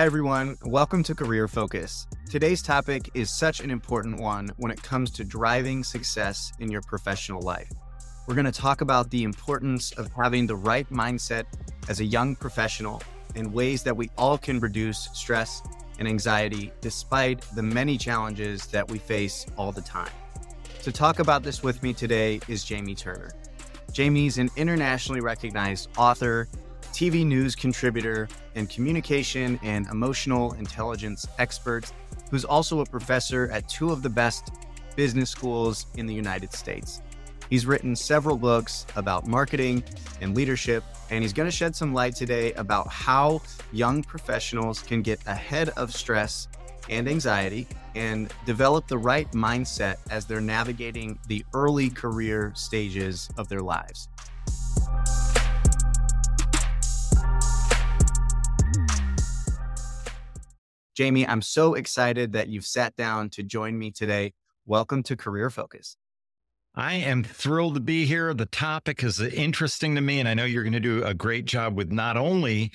Hi, everyone. Welcome to Career Focus. Today's topic is such an important one when it comes to driving success in your professional life. We're going to talk about the importance of having the right mindset as a young professional and ways that we all can reduce stress and anxiety despite the many challenges that we face all the time. To talk about this with me today is Jamie Turner. Jamie's an internationally recognized author, TV news contributor, and communication and emotional intelligence expert who's also a professor at two of the best business schools in the United States. He's written several books about marketing and leadership, and he's going to shed some light today about how young professionals can get ahead of stress and anxiety and develop the right mindset as they're navigating the early career stages of their lives. Jamie, I'm so excited that you've sat down to join me today. Welcome to Career Focus. I am thrilled to be here. The topic is interesting to me, and I know you're going to do a great job with not only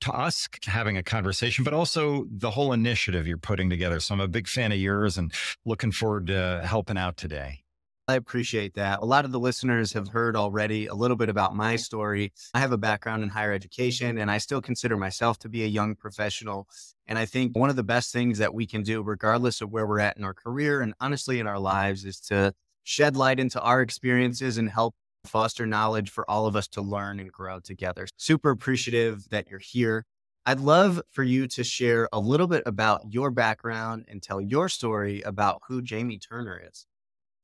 to us having a conversation, but also the whole initiative you're putting together. So I'm a big fan of yours and looking forward to helping out today. I appreciate that. A lot of the listeners have heard already a little bit about my story. I have a background in higher education and I still consider myself to be a young professional. And I think one of the best things that we can do, regardless of where we're at in our career and honestly in our lives, is to shed light into our experiences and help foster knowledge for all of us to learn and grow together. Super appreciative that you're here. I'd love for you to share a little bit about your background and tell your story about who Jamie Turner is.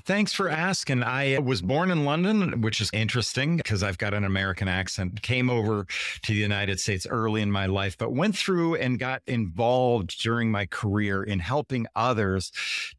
Thanks for asking. I was born in London, which is interesting because I've got an American accent. Came over to the United States early in my life, but went through and got involved during my career in helping others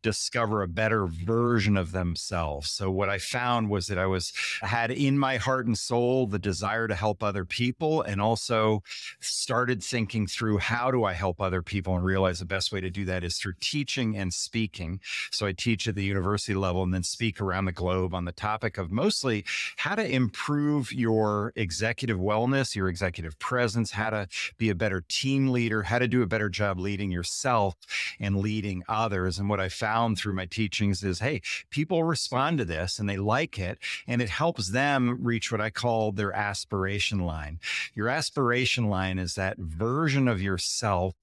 discover a better version of themselves. So what I found was that I was had in my heart and soul the desire to help other people and also started thinking through how do I help other people and realize the best way to do that is through teaching and speaking. So I teach at the university level and then speak around the globe on the topic of mostly how to improve your executive wellness, your executive presence, how to be a better team leader, how to do a better job leading yourself and leading others. And what I found through my teachings is hey, people respond to this and they like it, and it helps them reach what I call their aspiration line. Your aspiration line is that version of yourself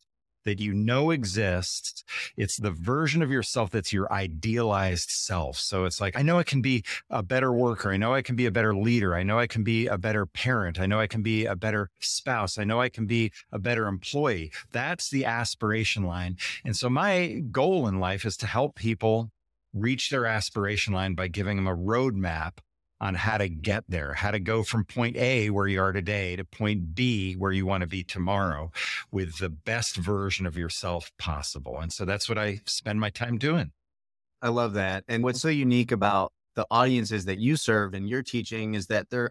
that you know exists. It's the version of yourself that's your idealized self. So it's like, I know I can be a better worker. I know I can be a better leader. I know I can be a better parent. I know I can be a better spouse. I know I can be a better employee. That's the aspiration line. And so my goal in life is to help people reach their aspiration line by giving them a roadmap on how to get there, how to go from point A, where you are today, to point B, where you want to be tomorrow with the best version of yourself possible. And so that's what I spend my time doing. I love that. And what's mm-hmm. so unique about the audiences that you serve and your teaching is that they're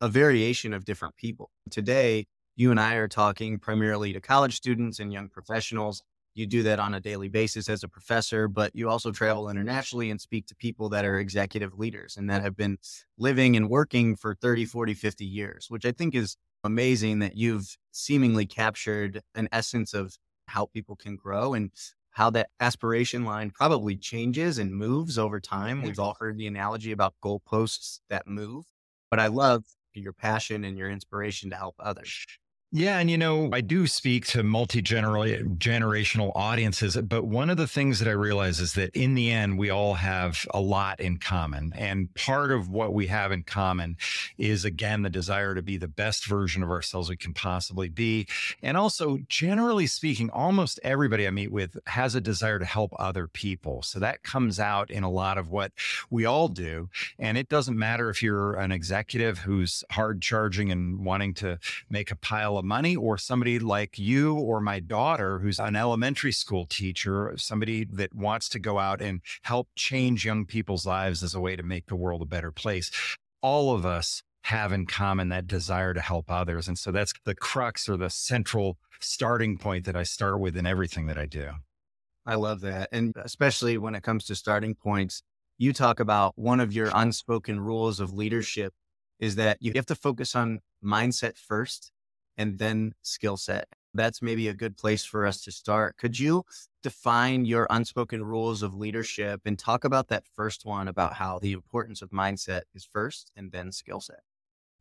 a variation of different people. Today, you and I are talking primarily to college students and young professionals you do that on a daily basis as a professor, but you also travel internationally and speak to people that are executive leaders and that have been living and working for 30, 40, 50 years, which I think is amazing that you've seemingly captured an essence of how people can grow and how that aspiration line probably changes and moves over time. We've all heard the analogy about goalposts that move, but I love your passion and your inspiration to help others. Yeah. And, you know, I do speak to multi generational audiences, but one of the things that I realize is that in the end, we all have a lot in common. And part of what we have in common is, again, the desire to be the best version of ourselves we can possibly be. And also, generally speaking, almost everybody I meet with has a desire to help other people. So that comes out in a lot of what we all do. And it doesn't matter if you're an executive who's hard charging and wanting to make a pile of money, or somebody like you or my daughter, who's an elementary school teacher, somebody that wants to go out and help change young people's lives as a way to make the world a better place. All of us have in common that desire to help others. And so that's the crux or the central starting point that I start with in everything that I do. I love that. And especially when it comes to starting points, you talk about one of your unspoken rules of leadership is that you have to focus on mindset first and then skill set. that's maybe a good place for us to start. Could you define your unspoken rules of leadership and talk about that first one about how the importance of mindset is first and then skill set?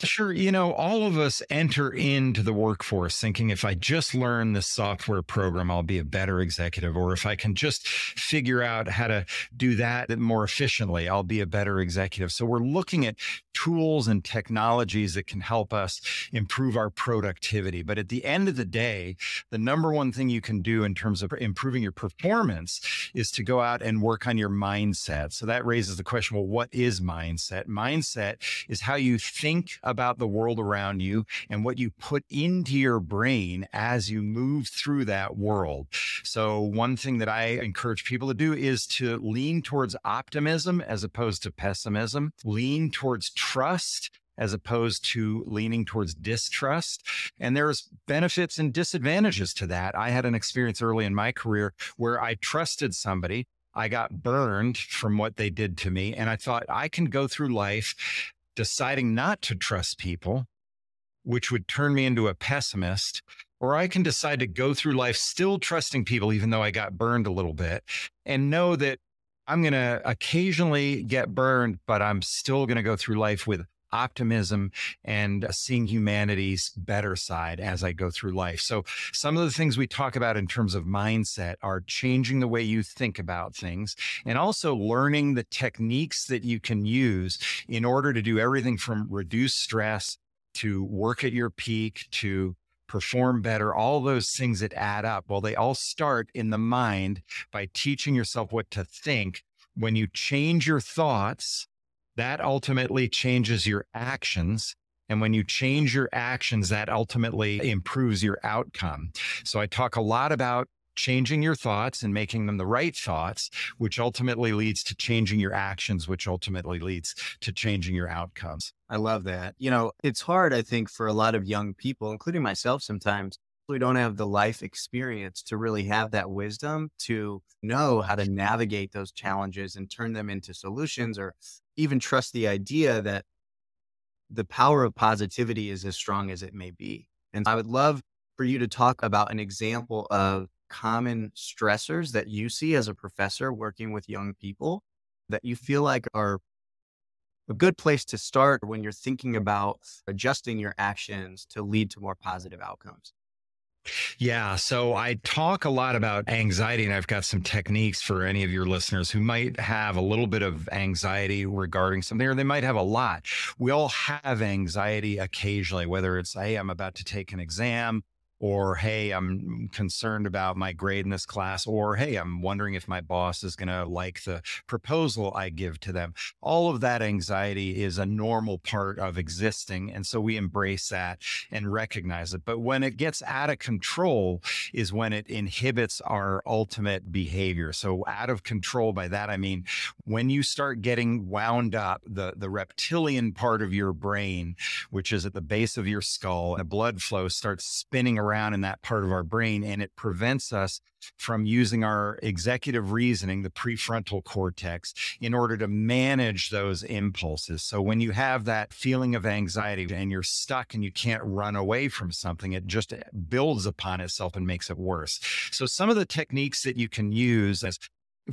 Sure. You know, all of us enter into the workforce thinking if I just learn this software program, I'll be a better executive. Or if I can just figure out how to do that more efficiently, I'll be a better executive. So we're looking at tools and technologies that can help us improve our productivity. But at the end of the day, the number one thing you can do in terms of improving your performance is to go out and work on your mindset. So that raises the question well, what is mindset? Mindset is how you think about the world around you and what you put into your brain as you move through that world. So, one thing that I encourage people to do is to lean towards optimism as opposed to pessimism, lean towards trust as opposed to leaning towards distrust. And there's benefits and disadvantages to that. I had an experience early in my career where I trusted somebody. I got burned from what they did to me. And I thought I can go through life deciding not to trust people, which would turn me into a pessimist, or I can decide to go through life still trusting people, even though I got burned a little bit, and know that I'm going to occasionally get burned, but I'm still going to go through life with optimism and uh, seeing humanity's better side as I go through life. So, some of the things we talk about in terms of mindset are changing the way you think about things and also learning the techniques that you can use in order to do everything from reduce stress to work at your peak to perform better, all those things that add up. Well, they all start in the mind by teaching yourself what to think. When you change your thoughts, that ultimately changes your actions. And when you change your actions, that ultimately improves your outcome. So I talk a lot about changing your thoughts and making them the right thoughts, which ultimately leads to changing your actions, which ultimately leads to changing your outcomes. I love that. You know, it's hard, I think, for a lot of young people, including myself sometimes, we don't have the life experience to really have that wisdom to know how to navigate those challenges and turn them into solutions or even trust the idea that the power of positivity is as strong as it may be. And I would love for you to talk about an example of common stressors that you see as a professor working with young people that you feel like are a good place to start when you're thinking about adjusting your actions to lead to more positive outcomes. Yeah. So I talk a lot about anxiety, and I've got some techniques for any of your listeners who might have a little bit of anxiety regarding something, or they might have a lot. We all have anxiety occasionally, whether it's, hey, I'm about to take an exam or hey i'm concerned about my grade in this class or hey i'm wondering if my boss is going to like the proposal i give to them. All of that anxiety is a normal part of existing and so we embrace that and recognize it. But when it gets out of control is when it inhibits our ultimate behavior. So out of control by that i mean when you start getting wound up the the reptilian part of your brain which is at the base of your skull the blood flow starts spinning around around in that part of our brain and it prevents us from using our executive reasoning, the prefrontal cortex, in order to manage those impulses. So when you have that feeling of anxiety and you're stuck and you can't run away from something, it just eh, builds upon itself and makes it worse. So some of the techniques that you can use as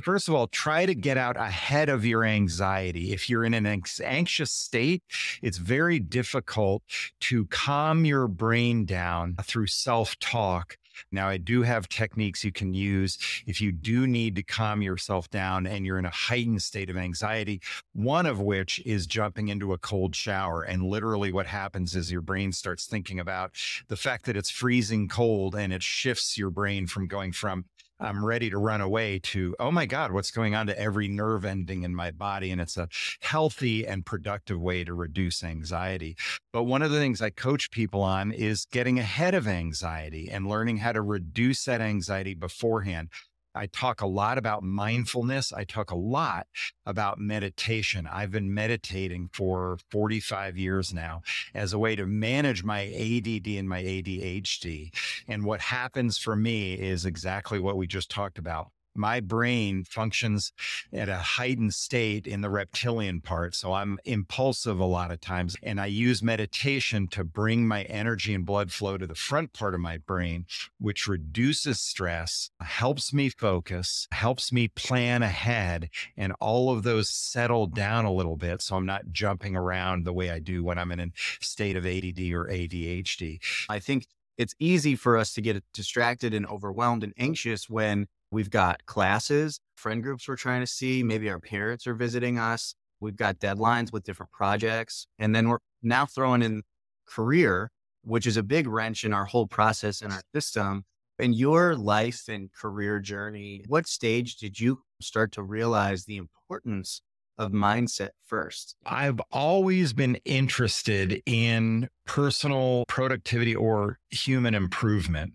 First of all, try to get out ahead of your anxiety. If you're in an anxious state, it's very difficult to calm your brain down through self talk. Now, I do have techniques you can use if you do need to calm yourself down and you're in a heightened state of anxiety. One of which is jumping into a cold shower. And literally, what happens is your brain starts thinking about the fact that it's freezing cold and it shifts your brain from going from I'm ready to run away to, oh my God, what's going on to every nerve ending in my body? And it's a healthy and productive way to reduce anxiety. But one of the things I coach people on is getting ahead of anxiety and learning how to reduce that anxiety beforehand. I talk a lot about mindfulness. I talk a lot about meditation. I've been meditating for 45 years now as a way to manage my ADD and my ADHD. And what happens for me is exactly what we just talked about my brain functions at a heightened state in the reptilian part. So I'm impulsive a lot of times. And I use meditation to bring my energy and blood flow to the front part of my brain, which reduces stress, helps me focus, helps me plan ahead. And all of those settle down a little bit. So I'm not jumping around the way I do when I'm in a state of ADD or ADHD. I think it's easy for us to get distracted and overwhelmed and anxious when we've got classes, friend groups we're trying to see, maybe our parents are visiting us, we've got deadlines with different projects, and then we're now throwing in career, which is a big wrench in our whole process and our system. In your life and career journey, what stage did you start to realize the importance of mindset first? I've always been interested in personal productivity or human improvement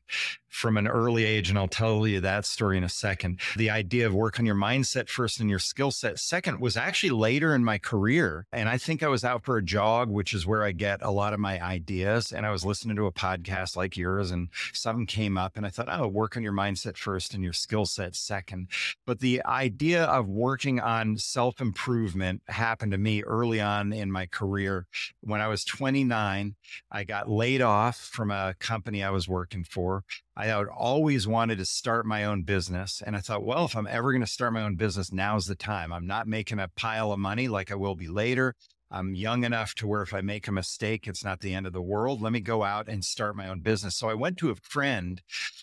from an early age. And I'll tell you that story in a second. The idea of work on your mindset first and your skill set second was actually later in my career. And I think I was out for a jog, which is where I get a lot of my ideas. And I was listening to a podcast like yours, and something came up, and I thought, oh, work on your mindset first and your skill set second. But the idea of working on self improvement happened to me early on in my career. When I was 29, I got laid off from a company I was working for. I had always wanted to start my own business. And I thought, well, if I'm ever going to start my own business, now's the time. I'm not making a pile of money like I will be later. I'm young enough to where if I make a mistake, it's not the end of the world. Let me go out and start my own business. So I went to a friend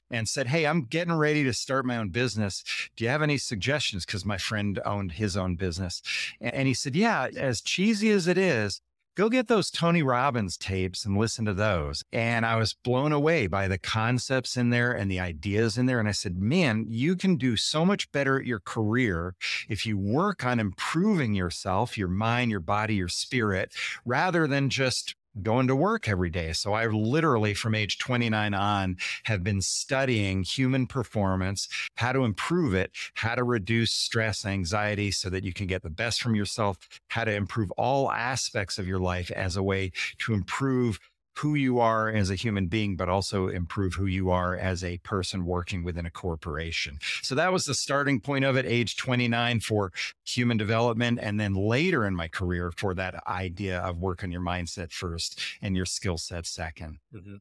and said, Hey, I'm getting ready to start my own business. Do you have any suggestions? Because my friend owned his own business. And he said, Yeah, as cheesy as it is, go get those Tony Robbins tapes and listen to those. And I was blown away by the concepts in there and the ideas in there. And I said, man, you can do so much better at your career if you work on improving yourself, your mind, your body, your spirit, rather than just going to work every day. So I literally, from age 29 on, have been studying human performance, how to improve it, how to reduce stress, anxiety so that you can get the best from yourself, how to improve all aspects of your life as a way to improve who you are as a human being, but also improve who you are as a person working within a corporation. So that was the starting point of it, age 29 for human development. And then later in my career for that idea of work on your mindset first and your skill set 2nd mm-hmm.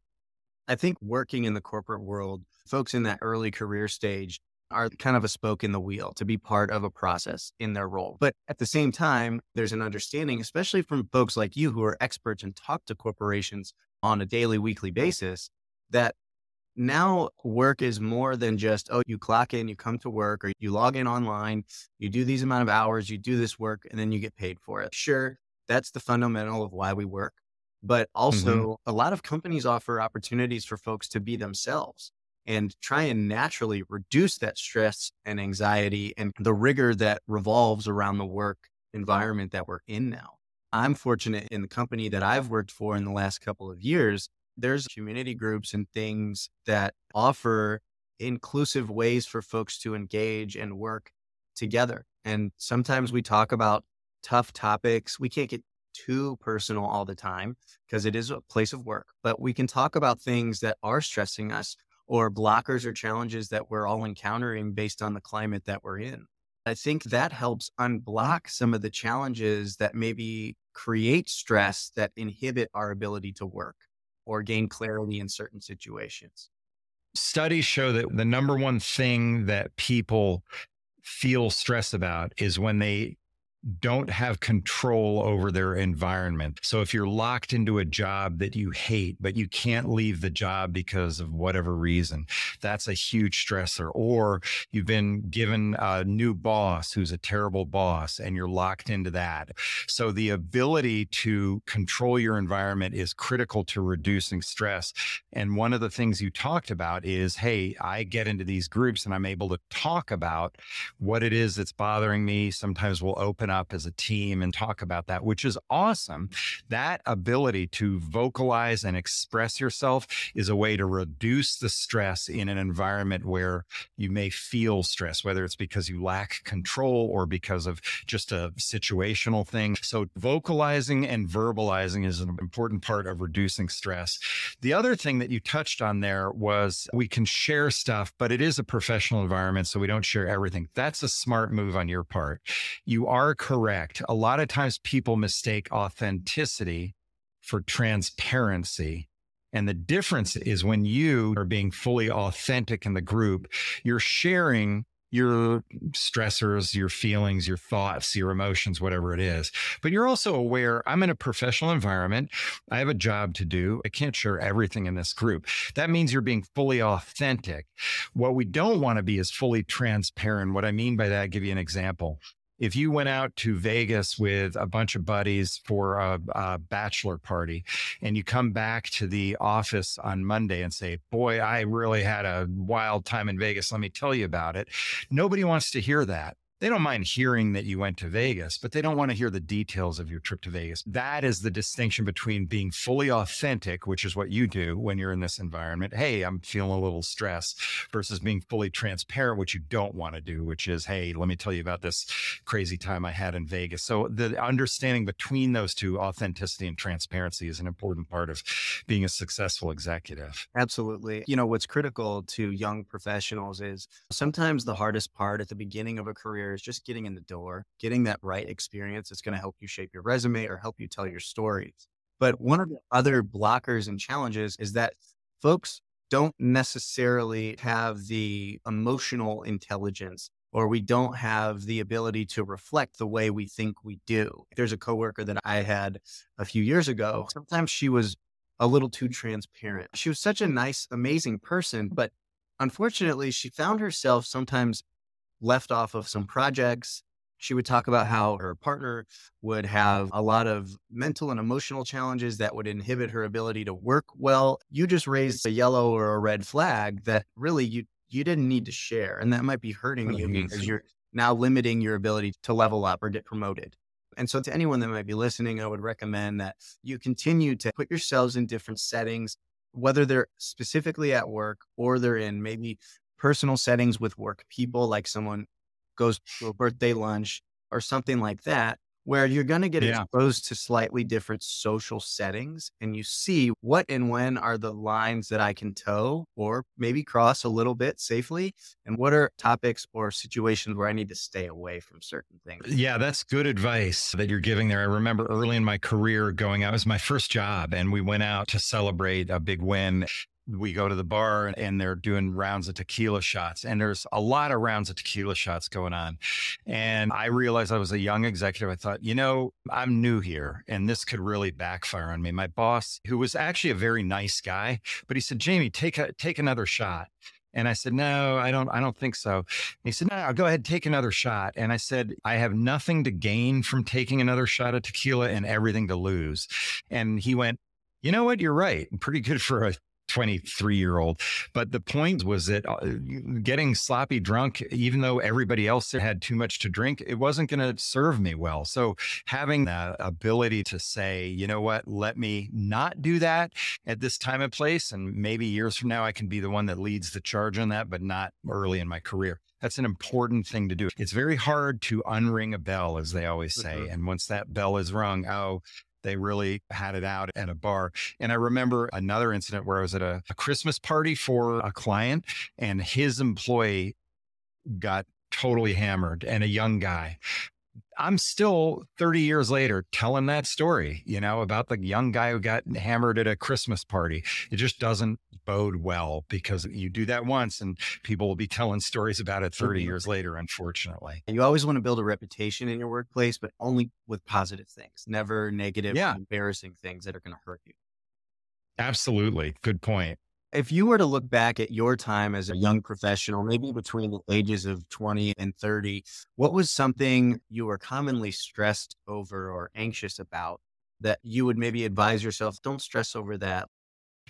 I think working in the corporate world, folks in that early career stage are kind of a spoke in the wheel to be part of a process in their role. But at the same time, there's an understanding, especially from folks like you who are experts and talk to corporations on a daily, weekly basis, that now work is more than just, oh, you clock in, you come to work, or you log in online, you do these amount of hours, you do this work, and then you get paid for it. Sure, that's the fundamental of why we work. But also, mm-hmm. a lot of companies offer opportunities for folks to be themselves and try and naturally reduce that stress and anxiety and the rigor that revolves around the work environment that we're in now. I'm fortunate in the company that I've worked for in the last couple of years. There's community groups and things that offer inclusive ways for folks to engage and work together. And sometimes we talk about tough topics. We can't get too personal all the time because it is a place of work, but we can talk about things that are stressing us or blockers or challenges that we're all encountering based on the climate that we're in. I think that helps unblock some of the challenges that maybe create stress that inhibit our ability to work or gain clarity in certain situations. Studies show that the number one thing that people feel stress about is when they don't have control over their environment. So if you're locked into a job that you hate, but you can't leave the job because of whatever reason, that's a huge stressor. Or you've been given a new boss who's a terrible boss and you're locked into that. So the ability to control your environment is critical to reducing stress. And one of the things you talked about is, hey, I get into these groups and I'm able to talk about what it is that's bothering me. Sometimes we'll open up up as a team and talk about that, which is awesome. That ability to vocalize and express yourself is a way to reduce the stress in an environment where you may feel stress, whether it's because you lack control or because of just a situational thing. So vocalizing and verbalizing is an important part of reducing stress. The other thing that you touched on there was we can share stuff, but it is a professional environment. So we don't share everything. That's a smart move on your part. You are correct. A lot of times people mistake authenticity for transparency. And the difference is when you are being fully authentic in the group, you're sharing your stressors, your feelings, your thoughts, your emotions, whatever it is. But you're also aware I'm in a professional environment. I have a job to do. I can't share everything in this group. That means you're being fully authentic. What we don't want to be is fully transparent. What I mean by that, I'll give you an example if you went out to Vegas with a bunch of buddies for a, a, bachelor party and you come back to the office on Monday and say, Boy, I really had a wild time in Vegas. Let me tell you about it. Nobody wants to hear that they don't mind hearing that you went to Vegas, but they don't want to hear the details of your trip to Vegas. That is the distinction between being fully authentic, which is what you do when you're in this environment. Hey, I'm feeling a little stressed versus being fully transparent, which you don't want to do, which is, hey, let me tell you about this crazy time I had in Vegas. So the understanding between those two, authenticity and transparency, is an important part of being a successful executive. Absolutely. You know, what's critical to young professionals is sometimes the hardest part at the beginning of a career is just getting in the door, getting that right experience that's going to help you shape your resume or help you tell your stories. But one of the other blockers and challenges is that folks don't necessarily have the emotional intelligence or we don't have the ability to reflect the way we think we do. There's a coworker that I had a few years ago. Sometimes she was a little too transparent. She was such a nice, amazing person, but unfortunately, she found herself sometimes left off of some projects. She would talk about how her partner would have a lot of mental and emotional challenges that would inhibit her ability to work well. You just raised a yellow or a red flag that really you you didn't need to share and that might be hurting you mm-hmm. because you're now limiting your ability to level up or get promoted. And so to anyone that might be listening, I would recommend that you continue to put yourselves in different settings, whether they're specifically at work or they're in maybe personal settings with work people, like someone goes to a birthday lunch or something like that, where you're going to get yeah. exposed to slightly different social settings and you see what and when are the lines that I can toe or maybe cross a little bit safely and what are topics or situations where I need to stay away from certain things. Yeah, that's good advice that you're giving there. I remember early in my career going out, it was my first job and we went out to celebrate a big win we go to the bar and they're doing rounds of tequila shots and there's a lot of rounds of tequila shots going on and i realized i was a young executive i thought you know i'm new here and this could really backfire on me my boss who was actually a very nice guy but he said jamie take a take another shot and I said, no, I don't, I don't think so. And he said, no, I'll go ahead, take another shot. And I said, I have nothing to gain from taking another shot of tequila and everything to lose. And he went, you know what? You're right. Pretty good for a 23 year old. But the point was that uh, getting sloppy drunk, even though everybody else had too much to drink, it wasn't going to serve me well. So having that ability to say, you know what, let me not do that at this time and place. And maybe years from now, I can be the one that leads the charge on that, but not early in my career. That's an important thing to do. It's very hard to unring a bell, as they always say. Mm-hmm. And once that bell is rung, oh, they really had it out at a bar. And I remember another incident where I was at a, a Christmas party for a client and his employee got totally hammered and a young guy. I'm still 30 years later telling that story, you know, about the young guy who got hammered at a Christmas party. It just doesn't bode well because you do that once and people will be telling stories about it 30 mm-hmm. years later, unfortunately. You always want to build a reputation in your workplace, but only with positive things, never negative, yeah. embarrassing things that are going to hurt you. Absolutely. Good point. If you were to look back at your time as a young professional, maybe between the ages of 20 and 30, what was something you were commonly stressed over or anxious about that you would maybe advise yourself, don't stress over that?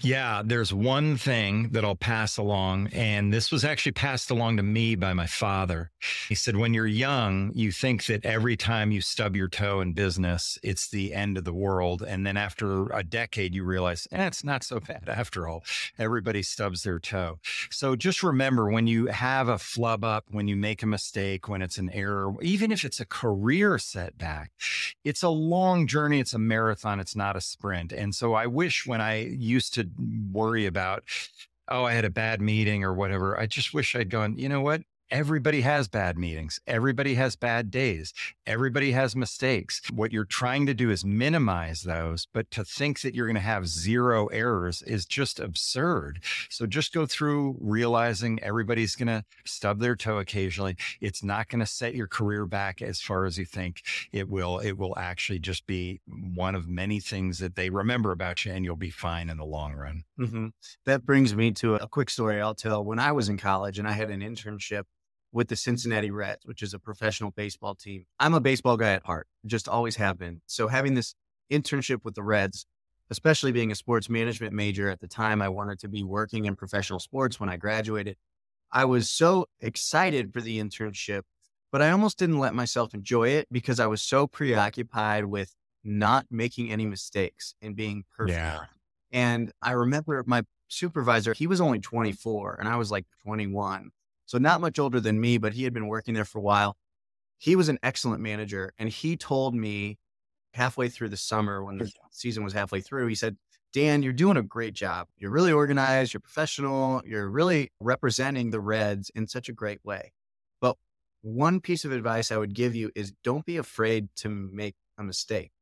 Yeah, there's one thing that I'll pass along. And this was actually passed along to me by my father. He said, When you're young, you think that every time you stub your toe in business, it's the end of the world. And then after a decade, you realize, eh, it's not so bad after all. Everybody stubs their toe. So just remember when you have a flub up, when you make a mistake, when it's an error, even if it's a career setback, it's a long journey. It's a marathon. It's not a sprint. And so I wish when I used to worry about, oh, I had a bad meeting or whatever. I just wish I'd gone, you know what? Everybody has bad meetings. Everybody has bad days. Everybody has mistakes. What you're trying to do is minimize those, but to think that you're going to have zero errors is just absurd. So just go through realizing everybody's going to stub their toe occasionally. It's not going to set your career back as far as you think it will. It will actually just be one of many things that they remember about you and you'll be fine in the long run. Mm-hmm. That brings me to a quick story I'll tell. When I was in college and I had an internship with the Cincinnati Reds, which is a professional baseball team. I'm a baseball guy at heart, just always have been. So having this internship with the Reds, especially being a sports management major at the time, I wanted to be working in professional sports when I graduated. I was so excited for the internship, but I almost didn't let myself enjoy it because I was so preoccupied with not making any mistakes and being perfect. Yeah. And I remember my supervisor, he was only 24 and I was like 21. So not much older than me, but he had been working there for a while. He was an excellent manager. And he told me halfway through the summer when the season was halfway through, he said, Dan, you're doing a great job. You're really organized, you're professional, you're really representing the Reds in such a great way. But one piece of advice I would give you is don't be afraid to make a mistake.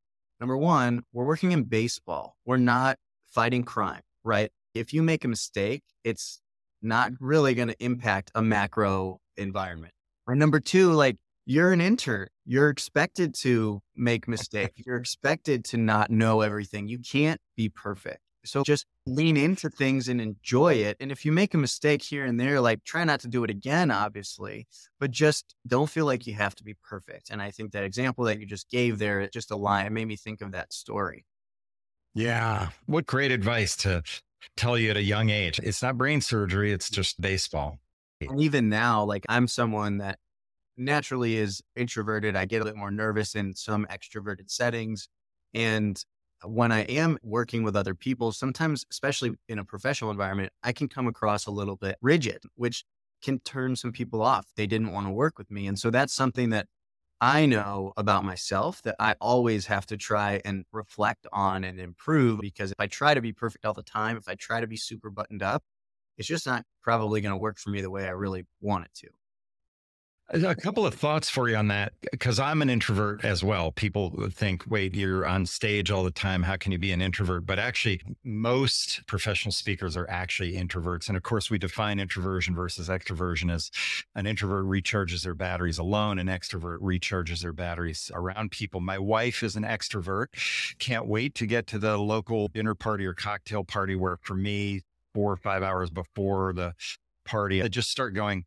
Number one, we're working in baseball. We're not fighting crime, right? If you make a mistake, it's not really going to impact a macro environment. And number two, like you're an intern, you're expected to make mistakes. You're expected to not know everything. You can't be perfect. So just lean into things and enjoy it. And if you make a mistake here and there, like try not to do it again, obviously, but just don't feel like you have to be perfect. And I think that example that you just gave there, just a line, it made me think of that story. Yeah. What great advice to tell you at a young age. It's not brain surgery, it's mm. just baseball. Even now, like I'm someone that naturally is introverted. I get a bit more nervous in some extroverted settings. And when I am working with other people, sometimes, especially in a professional environment, I can come across a little bit rigid, which can turn some people off. They didn't want to work with me. And so that's something that I know about myself that I always have to try and reflect on and improve because if I try to be perfect all the time, if I try to be super buttoned up, it's just not probably going to work for me the way I really want it to. A couple of thoughts for you on that, because I'm an introvert as well. People think, wait, you're on stage all the time. How can you be an introvert? But actually, most professional speakers are actually introverts. And of course, we define introversion versus extroversion as an introvert recharges their batteries alone, an extrovert recharges their batteries around people. My wife is an extrovert. Can't wait to get to the local dinner party or cocktail party where, for me, four or five hours before the party, I just start going,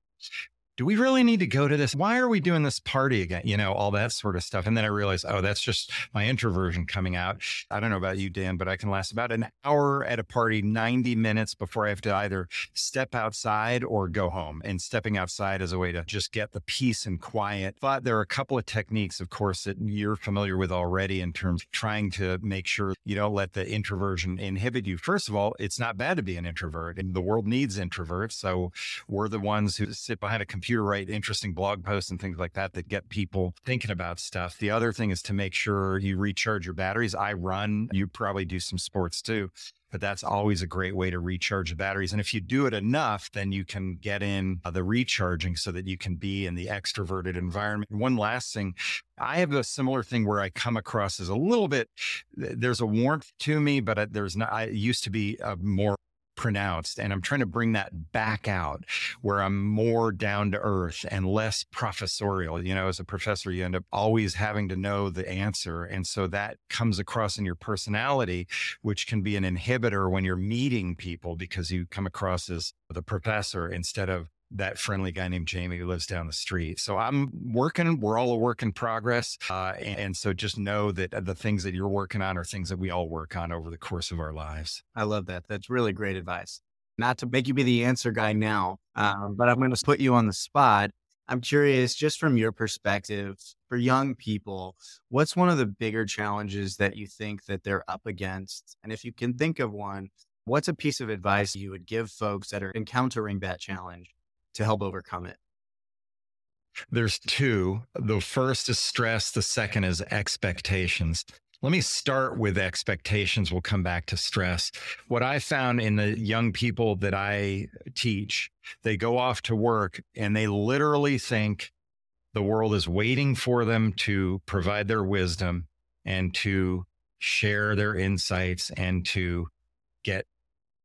do we really need to go to this? Why are we doing this party again? You know, all that sort of stuff. And then I realized, oh, that's just my introversion coming out. I don't know about you, Dan, but I can last about an hour at a party, 90 minutes before I have to either step outside or go home. And stepping outside is a way to just get the peace and quiet. But there are a couple of techniques, of course, that you're familiar with already in terms of trying to make sure you don't let the introversion inhibit you. First of all, it's not bad to be an introvert and the world needs introverts. So we're the ones who sit behind a computer computer write interesting blog posts and things like that that get people thinking about stuff. The other thing is to make sure you recharge your batteries. I run, you probably do some sports too but that's always a great way to recharge the batteries. And if you do it enough, then you can get in uh, the recharging so that you can be in the extroverted environment. One last thing, I have a similar thing where I come across as a little bit, there's a warmth to me, but uh, there's not, I used to be a more pronounced. And I'm trying to bring that back out where I'm more down to earth and less professorial. You know, as a professor, you end up always having to know the answer. And so that comes across in your personality, which can be an inhibitor when you're meeting people because you come across as the professor instead of that friendly guy named Jamie who lives down the street. So I'm working. We're all a work in progress. Uh, and, and, so just know that the things that you're working on are things that we all work on over the course of our lives. I love that. That's really great advice. Not to make you be the answer guy now, um, but I'm going to put you on the spot. I'm curious, just from your perspective, for young people, what's one of the bigger challenges that you think that they're up against? And if you can think of one, what's a piece of advice you would give folks that are encountering that challenge to help overcome it? There's two. The first is stress, the second is expectations. Let me start with expectations. We'll come back to stress. What I found in the young people that I teach, they go off to work and they literally think the world is waiting for them to provide their wisdom and to share their insights and to get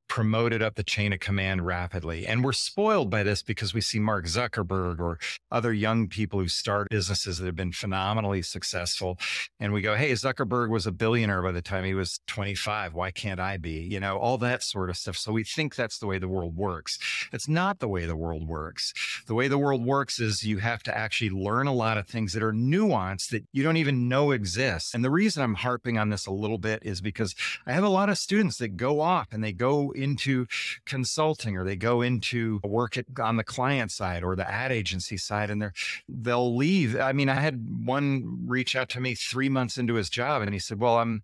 promoted up the chain of command rapidly. And we're spoiled by this because we see Mark Zuckerberg or other young people who start businesses that have been phenomenally successful. And we go, hey, Zuckerberg was a billionaire by the time he was 25. Why can't I be? You know, all that sort of stuff. So we think that's the way the world works. It's not the way the world works. The way the world works is you have to actually learn a lot of things that are nuanced that you don't even know exist. And the reason I'm harping on this a little bit is because I have a lot of students that go off and they go into consulting or they go into work at, on the client side or the ad agency side and they're they'll leave. I mean, I had one reach out to me three months into his job and he said, Well, I'm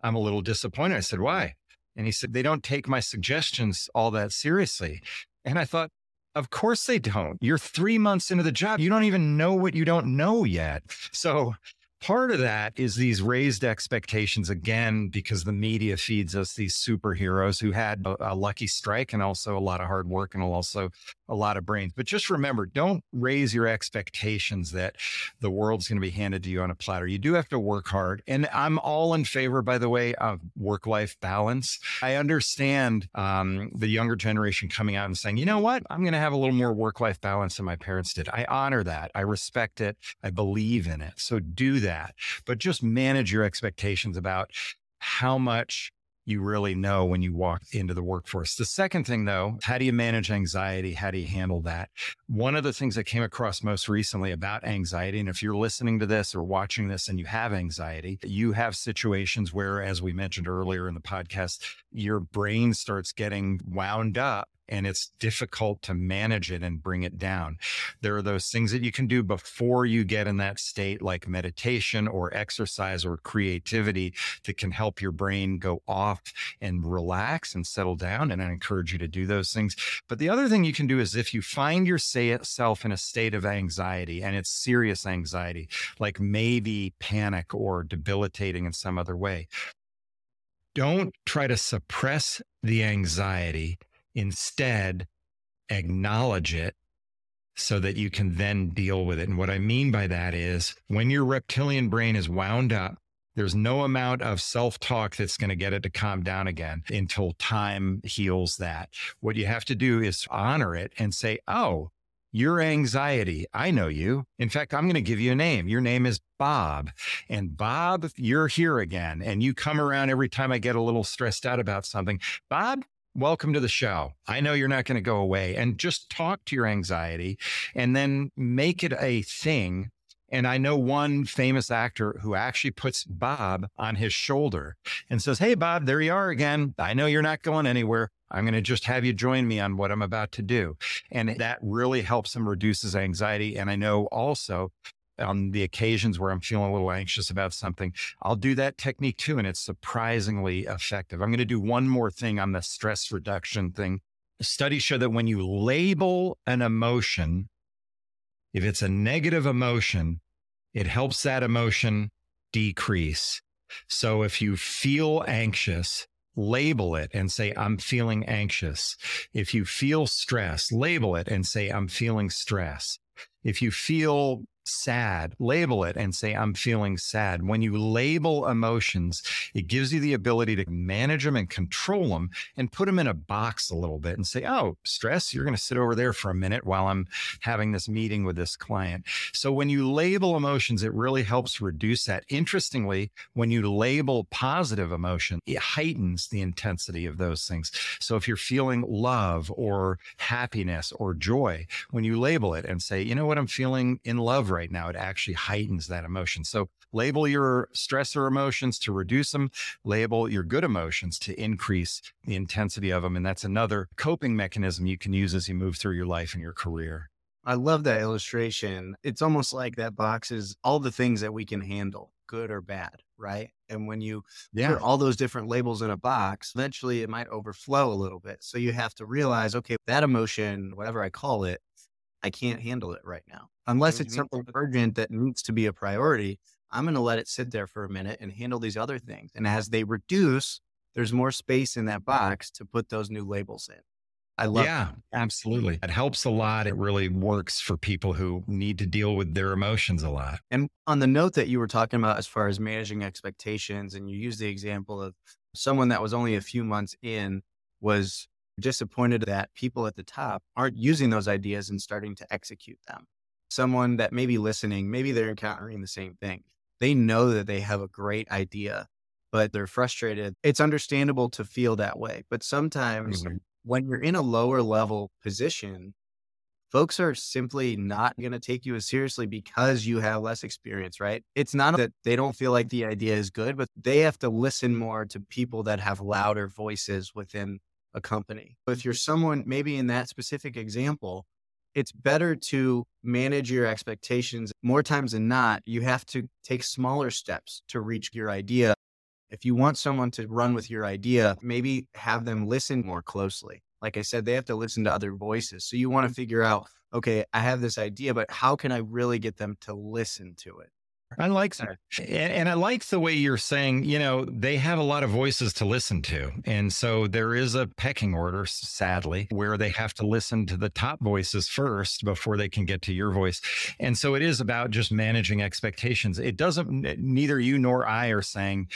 I'm a little disappointed. I said, Why? And he said, They don't take my suggestions all that seriously. And I thought, of course they don't. You're three months into the job. You don't even know what you don't know yet. So Part of that is these raised expectations again, because the media feeds us these superheroes who had a, a, lucky strike and also a lot of hard work and also a lot of brains. But just remember, don't raise your expectations that the world's going to be handed to you on a platter. You do have to work hard. And I'm all in favor, by the way, of work life balance. I understand um, the younger generation coming out and saying, you know what? I'm going to have a little more work life balance than my parents did. I honor that. I respect it. I believe in it. So do that that, but just manage your expectations about how much you really know when you walk into the workforce. The second thing, though, how do you manage anxiety? How do you handle that? One of the things that came across most recently about anxiety, and if you're listening to this or watching this and you have anxiety, you have situations where, as we mentioned earlier in the podcast, your brain starts getting wound up and it's difficult to manage it and bring it down. There are those things that you can do before you get in that state, like meditation or exercise or creativity that can help your brain go off and relax and settle down. And I encourage you to do those things. But the other thing you can do is if you find yourself in a state of anxiety and it's serious anxiety, like maybe panic or debilitating in some other way, don't try to suppress the anxiety Instead, acknowledge it so that you can then deal with it. And what I mean by that is when your reptilian brain is wound up, there's no amount of self talk that's going to get it to calm down again until time heals that. What you have to do is honor it and say, Oh, your anxiety. I know you. In fact, I'm going to give you a name. Your name is Bob. And Bob, you're here again. And you come around every time I get a little stressed out about something. Bob, welcome to the show. I know you're not going to go away and just talk to your anxiety and then make it a thing. And I know one famous actor who actually puts Bob on his shoulder and says, Hey, Bob, there you are again. I know you're not going anywhere. I'm going to just have you join me on what I'm about to do. And that really helps him reduce his anxiety. And I know also on the occasions where I'm feeling a little anxious about something, I'll do that technique too. And it's surprisingly effective. I'm going to do one more thing on the stress reduction thing. Studies show that when you label an emotion, if it's a negative emotion, it helps that emotion decrease. So if you feel anxious, label it and say, I'm feeling anxious. If you feel stress, label it and say, I'm feeling stress. If you feel sad, label it and say, I'm feeling sad. When you label emotions, it gives you the ability to manage them and control them and put them in a box a little bit and say, oh, stress, you're going to sit over there for a minute while I'm having this meeting with this client. So when you label emotions, it really helps reduce that. Interestingly, when you label positive emotion, it heightens the intensity of those things. So if you're feeling love or happiness or joy, when you label it and say, you know what, I'm feeling in love right now, it actually heightens that emotion. So label your stressor emotions to reduce them, label your good emotions to increase the intensity of them. And that's another coping mechanism you can use as you move through your life and your career. I love that illustration. It's almost like that box is all the things that we can handle, good or bad, right? And when you yeah. put all those different labels in a box, eventually it might overflow a little bit. So you have to realize, okay, that emotion, whatever I call it, I can't handle it right now. Unless it's something urgent that needs to be a priority, I'm going to let it sit there for a minute and handle these other things. And as they reduce, there's more space in that box to put those new labels in. I love it. Yeah, absolutely. It helps a lot. It really works for people who need to deal with their emotions a lot. And on the note that you were talking about as far as managing expectations, and you used the example of someone that was only a few months in was disappointed that people at the top aren't using those ideas and starting to execute them. Someone that may be listening, maybe they're encountering the same thing. They know that they have a great idea, but they're frustrated. It's understandable to feel that way. But sometimes mm-hmm. when you're in a lower level position, folks are simply not going to take you as seriously because you have less experience, right? It's not that they don't feel like the idea is good, but they have to listen more to people that have louder voices within a company. If you're mm-hmm. someone, maybe in that specific example, it's better to manage your expectations. More times than not, you have to take smaller steps to reach your idea. If you want someone to run with your idea, maybe have them listen more closely. Like I said, they have to listen to other voices. So you want to mm-hmm. figure out, okay, I have this idea, but how can I really get them to listen to it? I like that. And I like the way you're saying, you know, they have a lot of voices to listen to. And so there is a pecking order, sadly, where they have to listen to the top voices first before they can get to your voice. And so it is about just managing expectations. It doesn't, neither you nor I are saying,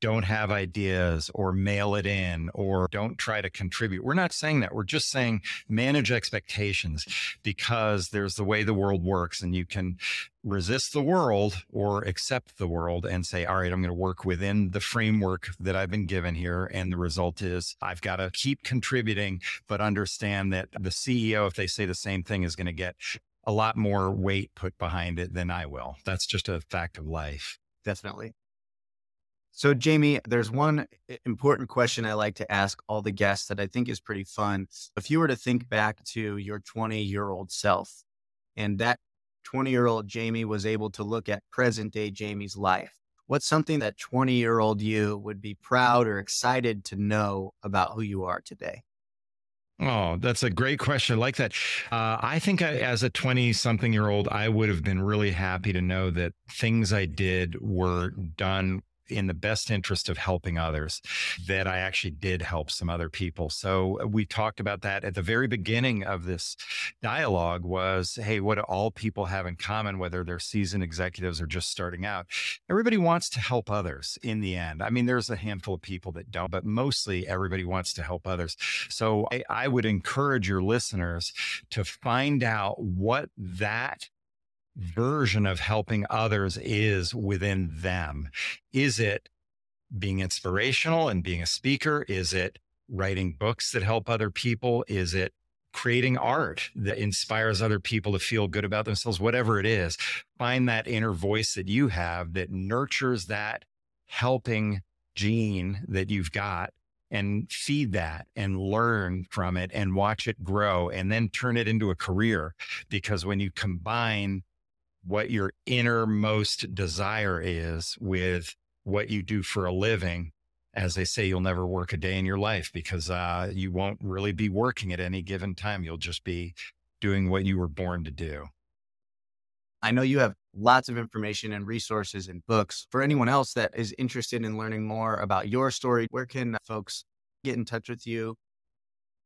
don't have ideas or mail it in or don't try to contribute. We're not saying that. We're just saying manage expectations because there's the way the world works and you can resist the world or accept the world and say, all right, I'm going to work within the framework that I've been given here. And the result is I've got to keep contributing, but understand that the CEO, if they say the same thing, is going to get a lot more weight put behind it than I will. That's just a fact of life. Definitely. So, Jamie, there's one important question I like to ask all the guests that I think is pretty fun. If you were to think back to your 20 year old self, and that 20 year old Jamie was able to look at present day Jamie's life, what's something that 20 year old you would be proud or excited to know about who you are today? Oh, that's a great question. I like that. Uh, I think I, as a 20 something year old, I would have been really happy to know that things I did were done in the best interest of helping others that I actually did help some other people. So uh, we talked about that at the very beginning of this dialogue was, hey, what do all people have in common, whether they're seasoned executives or just starting out? Everybody wants to help others in the end. I mean, there's a handful of people that don't, but mostly everybody wants to help others. So I, I would encourage your listeners to find out what that version of helping others is within them. Is it being inspirational and being a speaker? Is it writing books that help other people? Is it creating art that inspires other people to feel good about themselves? Whatever it is, find that inner voice that you have that nurtures that helping gene that you've got and feed that and learn from it and watch it grow and then turn it into a career. Because when you combine what your innermost desire is with what you do for a living. As they say, you'll never work a day in your life because uh, you won't really be working at any given time. You'll just be doing what you were born to do. I know you have lots of information and resources and books. For anyone else that is interested in learning more about your story, where can folks get in touch with you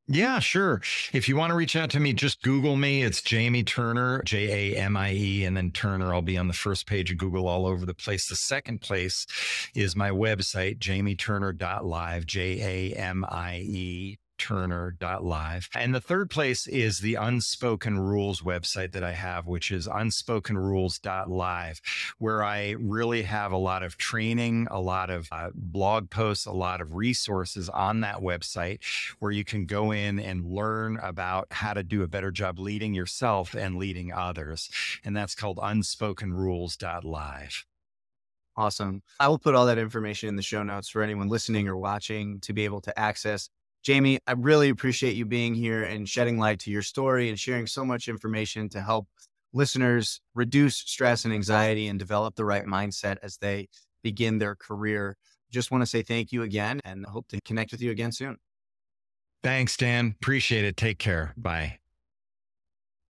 Yeah, sure. If you want to reach out to me, just Google me. It's Jamie Turner, J A M I E, and then Turner. I'll be on the first page of Google all over the place. The second place is my website, jamieturner.live, J A M I E turner.live. And the third place is the Unspoken Rules website that I have, which is unspokenrules.live, where I really have a lot of training, a lot of uh, blog posts, a lot of resources on that website where you can go in and learn about how to do a better job leading yourself and leading others. And that's called unspokenrules.live. Awesome. I will put all that information in the show notes for anyone listening or watching to be able to access Jamie, I really appreciate you being here and shedding light to your story and sharing so much information to help listeners reduce stress and anxiety and develop the right mindset as they begin their career. Just want to say thank you again and hope to connect with you again soon. Thanks, Dan. Appreciate it. Take care. Bye.